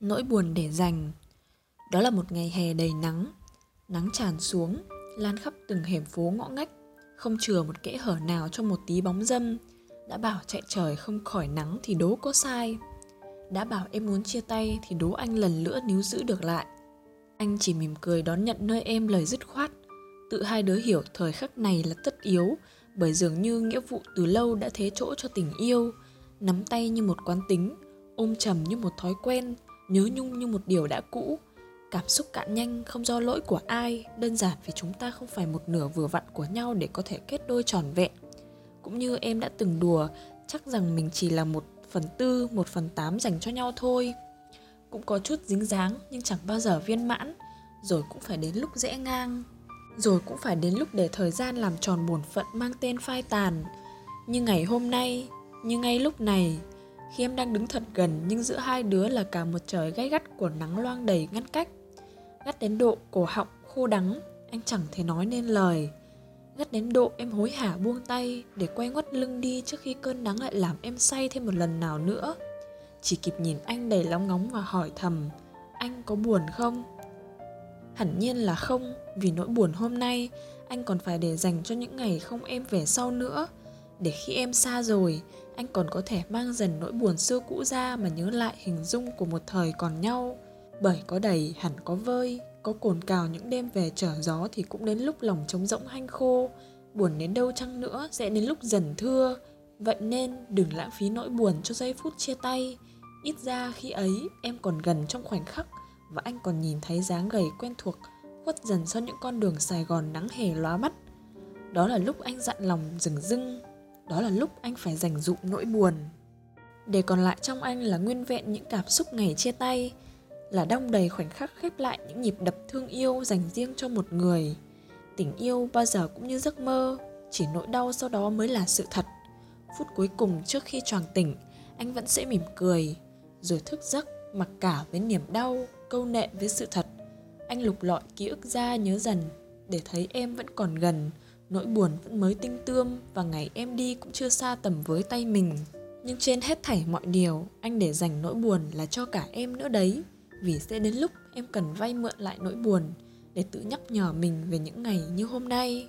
Nỗi buồn để dành. Đó là một ngày hè đầy nắng. Nắng tràn xuống, Lan khắp từng hẻm phố ngõ ngách. Không chừa một kẽ hở nào cho một tí bóng dâm. Đã bảo chạy trời không khỏi nắng thì đố có sai. Đã bảo em muốn chia tay thì đố anh lần nữa níu giữ được lại. Anh chỉ mỉm cười đón nhận nơi em lời dứt khoát. Tự hai đứa hiểu thời khắc này là tất yếu, Bởi dường như nghĩa vụ từ lâu đã thế chỗ cho tình yêu. Nắm tay như một quán tính, Ôm trầm như một thói quen nhớ nhung như một điều đã cũ. Cảm xúc cạn nhanh không do lỗi của ai, đơn giản vì chúng ta không phải một nửa vừa vặn của nhau để có thể kết đôi tròn vẹn. Cũng như em đã từng đùa, chắc rằng mình chỉ là một phần tư, một phần tám dành cho nhau thôi. Cũng có chút dính dáng, nhưng chẳng bao giờ viên mãn. Rồi cũng phải đến lúc rẽ ngang. Rồi cũng phải đến lúc để thời gian làm tròn bổn phận mang tên phai tàn. Như ngày hôm nay, như ngay lúc này khi em đang đứng thật gần, nhưng giữa hai đứa là cả một trời gay gắt của nắng loang đầy ngăn cách. Gắt đến độ cổ họng khô đắng, anh chẳng thể nói nên lời. Gắt đến độ em hối hả buông tay để quay ngoắt lưng đi trước khi cơn nắng lại làm em say thêm một lần nào nữa. Chỉ kịp nhìn anh đầy lóng ngóng và hỏi thầm, anh có buồn không? Hẳn nhiên là không, vì nỗi buồn hôm nay anh còn phải để dành cho những ngày không em về sau nữa. Để khi em xa rồi anh còn có thể mang dần nỗi buồn xưa cũ ra mà nhớ lại hình dung của một thời còn nhau. Bởi có đầy, hẳn có vơi, có cồn cào những đêm về trở gió thì cũng đến lúc lòng trống rỗng hanh khô. Buồn đến đâu chăng nữa, sẽ đến lúc dần thưa. Vậy nên đừng lãng phí nỗi buồn cho giây phút chia tay. Ít ra khi ấy, em còn gần trong khoảnh khắc và anh còn nhìn thấy dáng gầy quen thuộc khuất dần sau những con đường sài gòn nắng hề lóa mắt. Đó là lúc anh dặn lòng rừng rưng đó là lúc anh phải dành dụm nỗi buồn. Để còn lại trong anh là nguyên vẹn những cảm xúc ngày chia tay, là đong đầy khoảnh khắc khép lại những nhịp đập thương yêu dành riêng cho một người. Tình yêu bao giờ cũng như giấc mơ, chỉ nỗi đau sau đó mới là sự thật. Phút cuối cùng trước khi choàng tỉnh, anh vẫn sẽ mỉm cười, rồi thức giấc, mặc cả với niềm đau, câu nệ với sự thật. Anh lục lọi ký ức ra nhớ dần, để thấy em vẫn còn gần Nỗi buồn vẫn mới tinh tươm và ngày em đi cũng chưa xa tầm với tay mình. Nhưng trên hết thảy mọi điều, anh để dành nỗi buồn là cho cả em nữa đấy. Vì sẽ đến lúc em cần vay mượn lại nỗi buồn để tự nhắc nhở mình về những ngày như hôm nay.